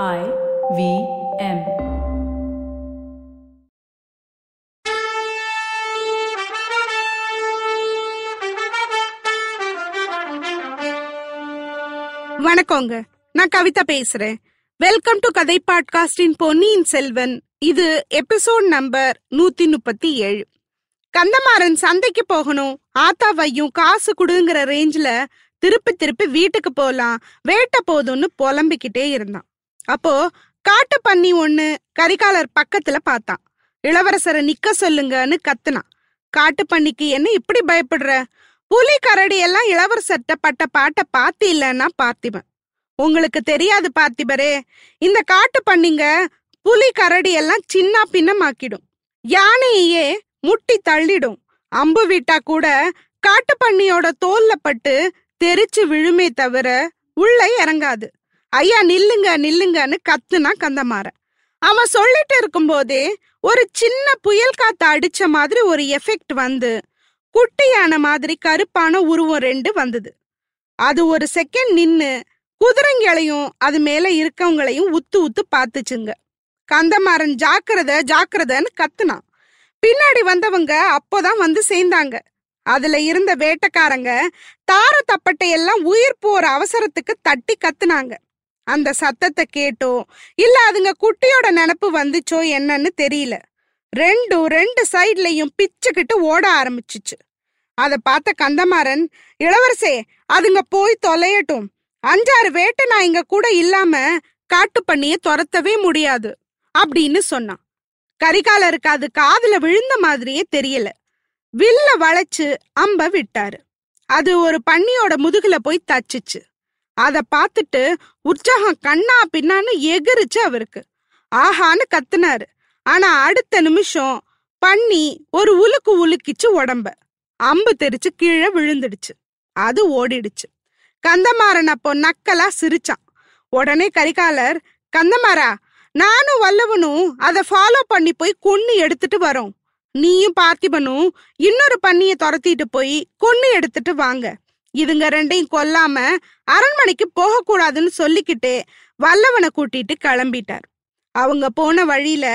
I V M. வணக்கங்க. நான் கவிதா பேசுறேன். வெல்கம் டு கதை பாட்காஸ்டின் பொன்னியின் செல்வன். இது எபிசோட் நம்பர் நூத்தி முப்பத்தி ஏழு. கந்தமாறன் சந்தைக்கு போகணும். ஆத்தாவையும் காசு குடுங்கிற ரேஞ்சில திருப்பி திருப்பி வீட்டுக்கு போலாம். வேட்ட போதும்னு புலம்பிக்கிட்டே இருந்தான். அப்போ காட்டு பன்னி ஒண்ணு கரிகாலர் பக்கத்துல பார்த்தான். இளவரசரை நிக்க சொல்லுங்கன்னு கத்துனான். காட்டு பன்னிக்கு என்ன இப்படி பயப்படுற? புலி கரடி எல்லாம் இளவரசர்கிட்ட பட்ட பாட்டை பாத்தி இல்லைன்னா பார்த்திபன். உங்களுக்கு தெரியாது பார்த்திபரே இந்த காட்டு பண்ணிங்க புலி கரடி எல்லாம் சின்ன பின்னமாக்கிடும். யானையே முட்டி தள்ளிடும். அம்பு விட்டா கூட காட்டு பண்ணியோட தோல்ல பட்டு தெரிச்சு விழுமே தவிர உள்ள இறங்காது. ஐயா நில்லுங்க நில்லுங்கன்னு கத்துனா கந்தமாற அவன் சொல்லிட்டு இருக்கும்போதே ஒரு சின்ன புயல் காத்து அடிச்ச மாதிரி ஒரு எஃபெக்ட் வந்து குட்டியான மாதிரி கருப்பான உருவம் ரெண்டு வந்தது. அது ஒரு செகண்ட் நின்னு குதிரைங்களையும் அது மேல இருக்கவங்களையும் உத்து உத்து பார்த்துச்சுங்க கந்தமாறன் ஜாக்கிரத ஜாக்கிரதன்னு கத்துனான். பின்னாடி வந்தவங்க அப்போதான் வந்து சேர்ந்தாங்க. அதுல இருந்த வேட்டக்காரங்க தார தப்பட்டை எல்லாம் உயிர் போற அவசரத்துக்கு தட்டி கத்துனாங்க. அந்த சத்தத்தை கேட்டோ இல்ல அதுங்க குட்டியோட நினப்பு வந்துச்சோ என்னன்னு தெரியல. ரெண்டும் ரெண்டு சைட்லயும் பிச்சுக்கிட்டு ஓட ஆரம்பிச்சிச்சு. அதை பார்த்த கந்தமாறன் இளவரசே அதுங்க போய் தொலையட்டும். அஞ்சாறு வேட்டை நான் இங்க கூட இல்லாம காட்டு பண்ணிய துரத்தவே முடியாது அப்படின்னு சொன்னான். கரிகாலருக்கு அது காதுல விழுந்த மாதிரியே தெரியல. வில்ல வளைச்சு அம்ப விட்டாரு. அது ஒரு பன்னியோட முதுகுல போய் தச்சுச்சு. அத பார்த்துட்டு உற்சாகம் கண்ணா பின்னான்னு எகிருச்சு அவருக்கு. ஆஹான்னு கத்துனாரு. ஆனா அடுத்த நிமிஷம் பண்ணி ஒரு உலுக்கு உலுக்கிச்சு உடம்ப. அம்பு தெரிச்சு கீழே விழுந்துடுச்சு. அது ஓடிடுச்சு. கந்தமாறன் அப்போ நக்கலா சிரிச்சான். உடனே கரிகாலர் கந்தமாரா நானும் வல்லவனும் அதை ஃபாலோ பண்ணி போய் கொன்னு எடுத்துட்டு வரோம். நீயும் பார்த்திபனும் இன்னொரு பண்ணியை துரத்திட்டு போய் கொன்னு எடுத்துட்டு வாங்க. இதுங்க ரெண்டையும் கொல்லாம அரண்மனைக்கு போகக்கூடாதுன்னு சொல்லிக்கிட்டே வல்லவனை கூட்டிட்டு கிளம்பிட்டார். அவங்க போன வழியில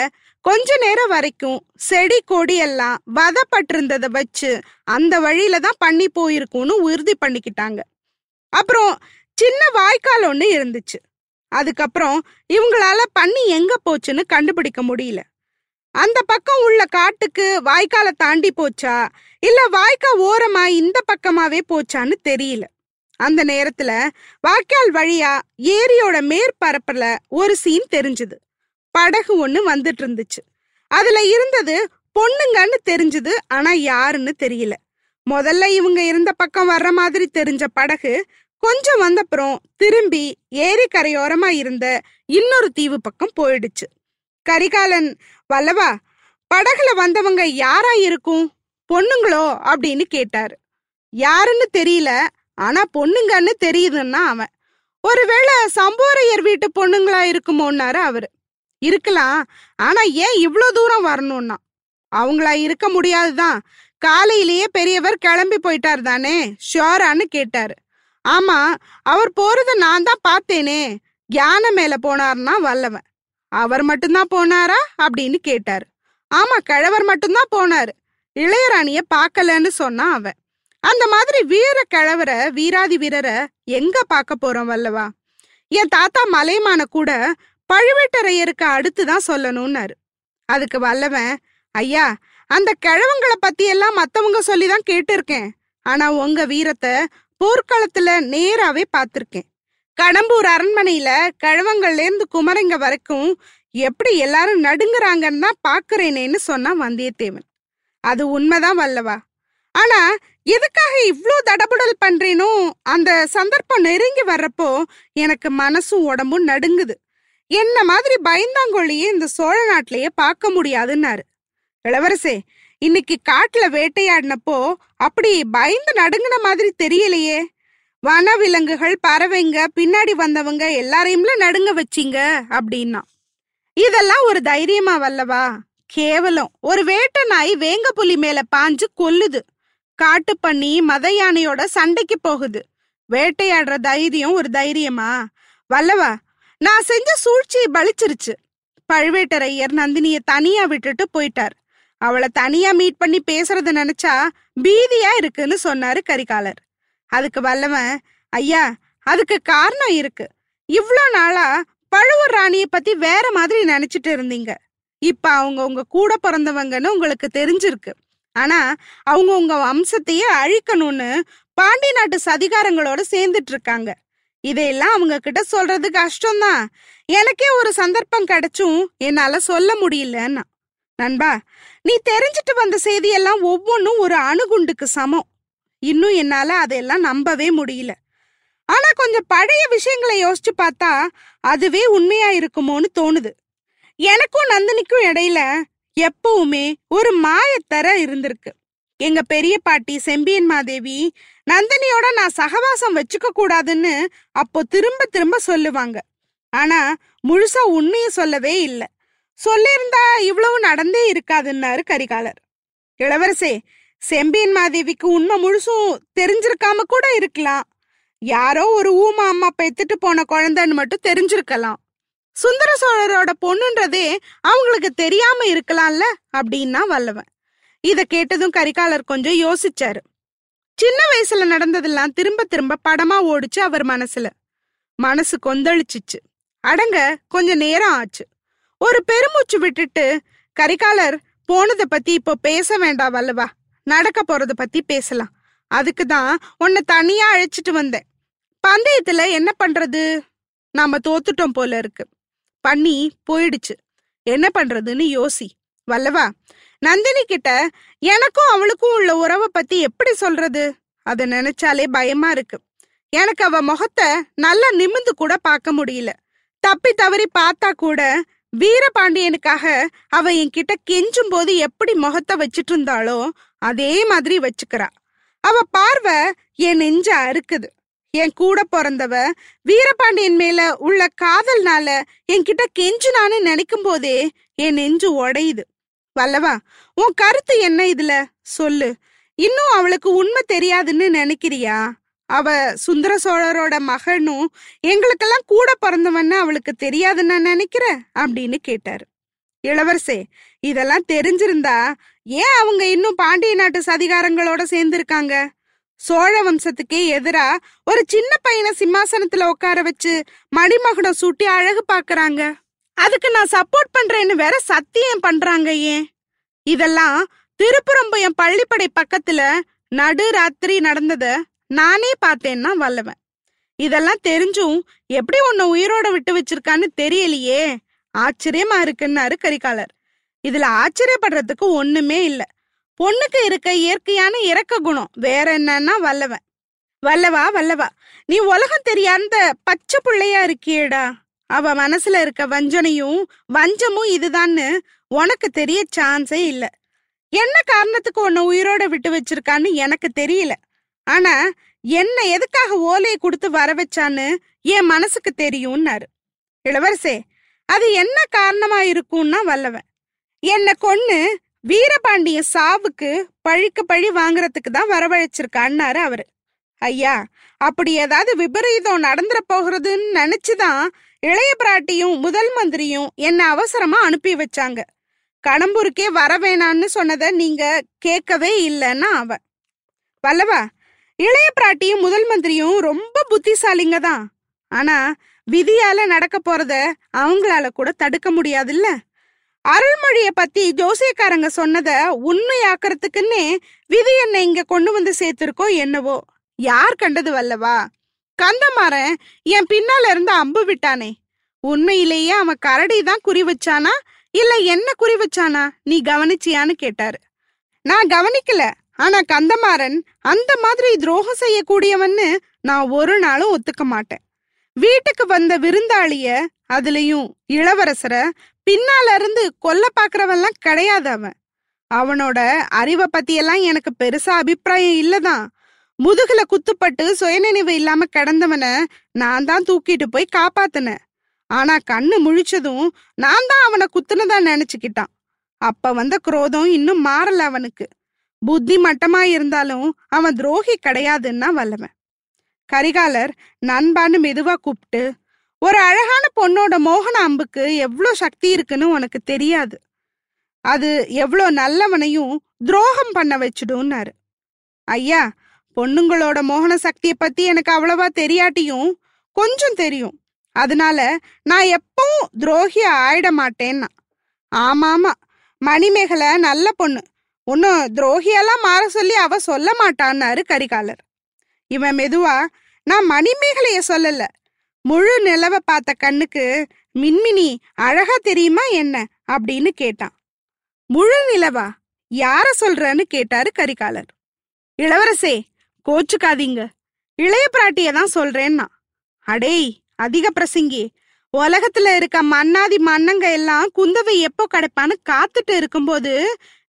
கொஞ்ச நேரம் வரைக்கும் செடி கொடி எல்லாம் வதப்பட்டிருந்ததை வச்சு அந்த வழியில தான் பண்ணி போயிருக்கும்னு உறுதி பண்ணிக்கிட்டாங்க. அப்புறம் சின்ன வாய்க்கால் ஒன்று இருந்துச்சு. அதுக்கப்புறம் இவங்களால பண்ணி எங்க போச்சுன்னு கண்டுபிடிக்க முடியல. அந்த பக்கம் உள்ள காட்டுக்கு வாய்க்கால தாண்டி போச்சா? இல்ல வாய்க்கா ஓரமா இந்த பக்கமாவே போச்சான்னு தெரியல. அந்த நேரத்துல வாய்க்கால் வழியா ஏரியோட மேற்பரப்புல ஒரு சீன் தெரிஞ்சுது. படகு ஒண்ணு வந்துட்டு இருந்துச்சு அதுல இருந்தது பொண்ணுங்கன்னு தெரிஞ்சது ஆனா யாருன்னு தெரியல. முதல்ல இவங்க இருந்த பக்கம் வர்ற மாதிரி தெரிஞ்ச படகு கொஞ்சம் வந்தப்புறம் திரும்பி ஏரி கரையோரமா இருந்த இன்னொரு தீவு பக்கம் போயிடுச்சு. கரிகாலன் வல்லவா படகுல வந்தவங்க யாரா இருக்கும்? பொண்ணுங்களோ? அப்படின்னு கேட்டாரு. யாருன்னு தெரியல ஆனா பொண்ணுங்கன்னு தெரியுதுன்னா அவன். ஒருவேளை சம்போரையர் வீட்டு பொண்ணுங்களா இருக்குமோன்னாரு அவரு. இருக்கலாம் ஆனா ஏன் இவ்வளோ தூரம் வரணும்னா? அவங்களா இருக்க முடியாதுதான். காலையிலேயே பெரியவர் கிளம்பி போயிட்டார் தானே? ஷியோரான்னு கேட்டாரு. ஆமா அவர் போறத நான் தான் பார்த்தேனே. யானை மேல போனார்னா வல்லவன். அவர் மட்டும்தான் போனாரா அப்படின்னு கேட்டார். ஆமா கிழவர் மட்டும்தான் போனாரு. இளையராணிய பார்க்கலன்னு சொன்னான் அவன். அந்த மாதிரி வீர கிழவர வீராதி வீரரை எங்க பார்க்க போறோம் வல்லவா? என் தாத்தா மலைமான கூட பழுவேட்டரையருக்கு அடுத்து தான் சொல்லணும்னாரு. அதுக்கு வல்லவன் ஐயா அந்த கிழவங்களை பத்தி எல்லாம் மத்தவங்க சொல்லி தான் கேட்டிருக்கேன். ஆனா உங்க வீரத்தை போர்க்களத்துல நேராவே பார்த்திருக்கேன். கடம்பூர் அரண்மனையில கிழவங்கள்ல இருந்து குமரங்க வரைக்கும் எப்படி எல்லாரும் நடுங்குறாங்கன்னு தான் பாக்குறேனேன்னு சொன்னா வந்தியத்தேவன். அது உண்மைதான் வல்லவா? ஆனா எதுக்காக இவ்வளோ தடபுடல் பண்றேனோ அந்த சந்தர்ப்பம் நெருங்கி வர்றப்போ எனக்கு மனசும் உடம்பும் நடுங்குது. என்ன மாதிரி பயந்தாங்கொழியே இந்த சோழ நாட்டிலேயே பார்க்க முடியாதுன்னாரு. இளவரசே இன்னைக்கு காட்டுல வேட்டையாடினப்போ அப்படி பயந்து நடுங்கின மாதிரி தெரியலையே. வனவிலங்குகள் பறவைங்க பின்னாடி வந்தவங்க எல்லாரையும்ல நடுங்க வச்சிங்க அப்படின்னா. இதெல்லாம் ஒரு தைரியமா வல்லவா? கேவலம். ஒரு வேட்டை நாய் வேங்க புலி மேல பாஞ்சு கொல்லுது. காட்டு பண்ணி மத யானையோட சண்டைக்கு போகுது. வேட்டையாடுற தைரியம் ஒரு தைரியமா? வல்லவா நான் செஞ்ச சூழ்ச்சி பலிச்சிருச்சு பழுவேட்டரையர் நந்தினிய தனியா விட்டுட்டு போயிட்டார். அவளை தனியா மீட் பண்ணி பேசுறத நினைச்சா பீதியா இருக்குன்னு சொன்னாரு கரிகாலர். அதுக்கு வல்லவன் ஐயா அதுக்கு காரணம் இருக்கு. இவ்வளோ நாளா பழுவூர் ராணிய பத்தி வேற மாதிரி நினைச்சிட்டு இருந்தீங்க. இப்ப அவங்க உங்க கூட பிறந்தவங்கன்னு உங்களுக்கு தெரிஞ்சிருக்கு. ஆனா அவங்க உங்க வம்சத்தையே அழிக்கணும்னு பாண்டி நாட்டு சதிகாரங்களோட சேர்ந்துட்டு இருக்காங்க. இதையெல்லாம் அவங்க கிட்ட சொல்றது கஷ்டம்தான். எனக்கே ஒரு சந்தர்ப்பம் கிடைச்சும் என்னால சொல்ல முடியலன்னா. நண்பா நீ தெரிஞ்சிட்டு வந்த செய்தியெல்லாம் ஒவ்வொன்றும் ஒரு அணுகுண்டுக்கு சமம். இன்னும் என்னால அதையெல்லாம் நம்பவே முடியல. ஆனா கொஞ்சம் பழைய விஷயங்களை யோசிச்சு பார்த்தா அதுவே உண்மையா இருக்குமோன்னு தோணுது. எனக்கும் நந்தினிக்கும் இடையில எப்பவுமே ஒரு மாயத்தர இருந்திருக்கு. எங்க பெரிய பாட்டி செம்பியன் மாதேவி நந்தினியோட நான் சகவாசம் வச்சுக்க கூடாதுன்னு அப்போ திரும்ப திரும்ப சொல்லுவாங்க. ஆனா முழுசா உண்மையை சொல்லவே இல்லை. சொல்லியிருந்தா இவ்வளவு நடந்தே இருக்காதுன்னாரு கரிகாலர். இளவரசே செம்பியன் மாதேவிக்கு உண்மை முழுசும் தெரிஞ்சிருக்காம கூட இருக்கலாம். யாரோ ஒரு ஊமா அம்மா பெத்துட்டு போன குழந்தைன்னு மட்டும் தெரிஞ்சிருக்கலாம். சுந்தர சோழரோட பொண்ணுன்றதே அவங்களுக்கு தெரியாம இருக்கலாம்ல? அப்படின்னா வல்லவன் இத கேட்டதும் கரிகாலர் கொஞ்சம் யோசிச்சாரு. சின்ன வயசுல நடந்ததெல்லாம் திரும்ப திரும்ப படமா ஓடிச்சு அவர் மனசுல. மனசு கொந்தளிச்சிச்சு. அடங்க கொஞ்ச நேரம் ஆச்சு. ஒரு பெருமூச்சு விட்டுட்டு கரிகாலர் போனத பத்தி இப்போ பேச வேண்டாம் வல்லவா நடக்க போறத பத்தி பேசலாம். அதுக்கு தான் உன்னை தனியா அழைச்சிட்டு வந்தேன். பந்தயத்துல என்ன பண்றது? நாம தோத்துட்டோம் போல இருக்கு. பண்ணி போயிடுச்சு. என்ன பண்றதுன்னு யோசி. வல்லவா நந்தினி கிட்ட எனக்கும் அவளுக்கும் உள்ள உறவை பத்தி எப்படி சொல்றது? அத நினைச்சாலே பயமா இருக்கு. எனக்கு அவ முகத்தை நல்லா நிமிந்து கூட பார்க்க முடியல. தப்பி தவறி பார்த்தா கூட வீரபாண்டியனுக்காக அவ என்கிட்ட கெஞ்சும் போது எப்படி முகத்தை வச்சிட்டு இருந்தாளோ அதே மாதிரி வச்சுக்கிறா. அவ பார்வை என் நெஞ்ச அறுக்குது. என் கூட பிறந்தவ வீரபாண்டியன் மேல உள்ள காதல்னால என்கிட்ட கெஞ்சுனான்னு நினைக்கும் போதே என் நெஞ்சு உடையுது. வல்லவா உன் கருத்து என்ன இதுல? சொல்லு. இன்னும் அவளுக்கு உண்மை தெரியாதுன்னு நினைக்கிறியா? அவ சுந்தர சோழரோட மகனும் எங்களுக்கெல்லாம் கூட பிறந்தவன்னு அவளுக்கு தெரியாதுன்னு நான் நினைக்கிறேன் அப்படின்னு கேட்டாரு. இளவரசே இதெல்லாம் தெரிஞ்சிருந்தா ஏன் அவங்க இன்னும் பாண்டிய நாட்டு சதிகாரங்களோட சேர்ந்திருக்காங்க? சோழ வம்சத்துக்கே எதிரா ஒரு சின்ன பையனை சிம்மாசனத்துல உட்கார வச்சு மடிமகுடம் சூட்டி அழகு பாக்குறாங்க அதுக்கு நான் சப்போர்ட் பண்றேன்னு வேற சத்தியம் பண்றாங்க ஏன்? இதெல்லாம் திருப்புறம்பயம் பள்ளிப்படை பக்கத்துல நடு ராத்திரி நடந்தத நானே பார்த்தேன்னா வல்லவன். இதெல்லாம் தெரிஞ்சும் எப்படி உன்னை உயிரோட விட்டு வச்சிருக்கான்னு தெரியலையே? ஆச்சரியமா இருக்குன்னாரு கரிகாலர். இதுல ஆச்சரியப்படுறதுக்கு ஒண்ணுமே இல்ல. பொண்ணுக்கு இருக்க இயற்கையான இறக்க குணம் வேற என்னன்னா வல்லவன். வல்லவா வல்லவா. நீ உலகம் தெரியாத பச்சை பிள்ளையா இருக்கியேடா. அவ மனசுல இருக்க வஞ்சனையும் வஞ்சமும் இதுதான்னு உனக்கு தெரிய சான்ஸே இல்ல. என்ன காரணத்துக்கு உன்னை உயிரோட விட்டு வச்சிருக்கான்னு எனக்கு தெரியல. ஆனா என்ன எதுக்காக ஓலையை கொடுத்து வர வச்சான்னு என் மனசுக்கு தெரியும்னாரு. இளவரசே அது என்ன காரணமா இருக்கும்னா வல்லவன். என்ன கொன்னு வீரபாண்டிய சாவுக்கு பழிக்கு பழி வாங்குறதுக்கு தான் வரவழைச்சிருக்கான்னாரு அவரு. ஐயா அப்படி ஏதாவது விபரீதம் நடந்துற போகிறதுன்னு நினைச்சுதான் இளைய பிராட்டியும் முதல் மந்திரியும் என்ன அவசரமா அனுப்பி வச்சாங்க. கடம்பூருக்கே வர வேணான்னு சொன்னதை நீங்க கேட்கவே இல்லைன்னா அவ. வல்லவா இளைய பிராட்டியும் முதல் மந்திரியும் ரொம்ப புத்திசாலிங்க தான். ஆனா விதியால நடக்க போறத அவங்களால கூட தடுக்க முடியாதுல்ல? அருள்மொழிய பத்தி ஜோசியக்காரங்க சொன்னத உண்மையாக்குறதுக்குன்னே விதி என்னை இங்க கொண்டு வந்து சேர்த்திருக்கோ என்னவோ? யார் கண்டது வல்லவா? கந்தமாறன் என் பின்னால இருந்து அம்பு விட்டானே. உண்மையிலேயே அவன் கரடி தான் குறி வச்சானா? இல்ல என்ன குறி வச்சானா? நீ கவனிச்சியான்னு கேட்டாரு. நான் கவனிக்கல. ஆனா கந்தமாறன் அந்த மாதிரி துரோகம் செய்யக்கூடியவன்னு நான் ஒரு நாளும் ஒத்துக்க மாட்டேன். வீட்டுக்கு வந்த விருந்தாளிய அதுலயும் இளவரசரை பின்னால இருந்து கொல்ல பாக்குறவெல்லாம் கிடையாது அவன். அவனோட அறிவை பத்தியெல்லாம் எனக்கு பெருசா அபிப்பிராயம் இல்லதான். முதுகுல குத்துப்பட்டு சுயநினைவு இல்லாம கிடந்தவனை நான் தான் தூக்கிட்டு போய் காப்பாத்தினேன். ஆனா கண்ணு முழிச்சதும் நான் தான் அவனை குத்துனதா நினைச்சுக்கிட்டான். அப்ப வந்த குரோதம் இன்னும் மாறல அவனுக்கு. புத்தி மட்டமா இருந்தாலும் அவன் துரோகி கிடையாதுன்னா வல்லவன். கரிகாலர் நண்பான்னு மெதுவா கூப்பிட்டு ஒரு அழகான பொண்ணோட மோகன அம்புக்கு எவ்வளோ சக்தி இருக்குன்னு உனக்கு தெரியாது. அது எவ்வளோ நல்லவனையும் துரோகம் பண்ண வச்சுடும்னாரு. ஐயா பொண்ணுங்களோட மோகன சக்தியை பத்தி எனக்கு அவ்வளவா தெரியாட்டியும் கொஞ்சம் தெரியும். அதனால நான் எப்பவும் துரோகி ஆயிட மாட்டேன்னா. ஆமாமா மணிமேகலை நல்ல பொண்ணு. ஒன்னும் துரோகியெல்லாம் மாற சொல்லி அவ சொல்ல மாட்டான்னாரு கரிகாலர். இவன் மெதுவா நான் மணிமேகலைய சொல்லல. முழு நிலவ பார்த்த கண்ணுக்கு மின்மினி அழகா தெரியுமா என்ன? அப்படின்னு கேட்டான். முழு நிலவா? யார சொல்றன்னு கேட்டாரு கரிகாலர். இளவரசே கோச்சுக்காதீங்க. இளைய பிராட்டிய தான் சொல்றேன்னா. அடேய் அதிக பிரசங்கி. உலகத்துல இருக்க மன்னாதி மன்னங்க எல்லாம் குந்தவை எப்போ கிடைப்பான்னு காத்துட்டு இருக்கும்போது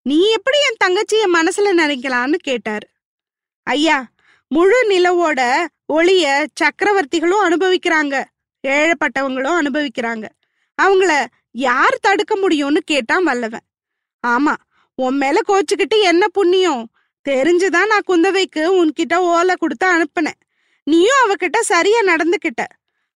நீ எப்படி என் தங்கச்சிய மனசுல நினைக்கலான்னு கேட்டாரு. ஐயா முழு நிலவோட ஒளிய சக்கரவர்த்திகளும் அனுபவிக்கிறாங்க. ஏழப்பட்டவங்களும் அனுபவிக்கிறாங்க. அவங்கள யார் தடுக்க முடியும்னு கேட்டான் வல்லவன். ஆமா உன் மேல கோச்சுக்கிட்டு என்ன புண்ணியம்? தெரிஞ்சுதான் நான் குந்தவைக்கு உன்கிட்ட ஓலை கொடுத்து அனுப்புனேன். நீயும் அவகிட்ட சரியா நடந்துக்கிட்ட.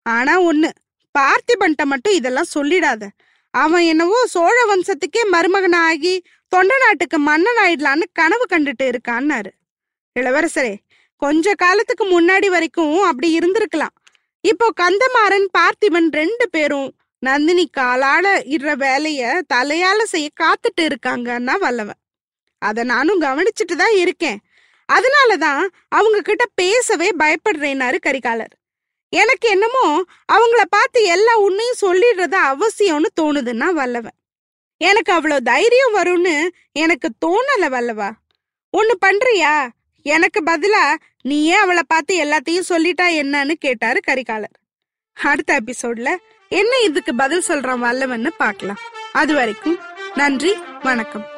ஆனா ஒண்ணு பார்த்திபன்ட்ட மட்டும் இதெல்லாம் சொல்லிடாத. அவன் என்னவோ சோழ வம்சத்துக்கே மருமகனாகி தொண்ட நாட்டுக்கு மன்னன் ஆயிடலான்னு கனவு கண்டுட்டு இருக்கான்னாரு. இளவரசரே கொஞ்ச காலத்துக்கு முன்னாடி வரைக்கும் அப்படி இருந்திருக்கலாம். இப்போ கந்தமாறன் பார்த்திபன் ரெண்டு பேரும் நந்தினி காலால இடுற வேலைய தலையால செய்ய காத்துட்டு இருக்காங்கன்னா வல்லவன். அதை நானும் கவனிச்சுட்டு தான் இருக்கேன். அதனாலதான் அவங்க கிட்ட பேசவே பயப்படுறேனாரு கரிகாலர். எனக்கு என்னமோ அவங்கள பார்த்து எல்லா உண்மையும் சொல்லிடுறது அவசியம்னு தோணுதுன்னா வல்லவன். எனக்கு அவ்வளோ தைரியம் வரும்னு எனக்கு தோணல வல்லவா? ஒன்று பண்றியா? எனக்கு பதிலா நீயே அவளை பார்த்து எல்லாத்தையும் சொல்லிட்டா என்னன்னு கேட்டாரு கரிகாலர். அடுத்த எபிசோட்ல என்ன இதுக்கு பதில் சொல்றான் வல்லவன்னு பார்க்கலாம். அது வரைக்கும் நன்றி வணக்கம்.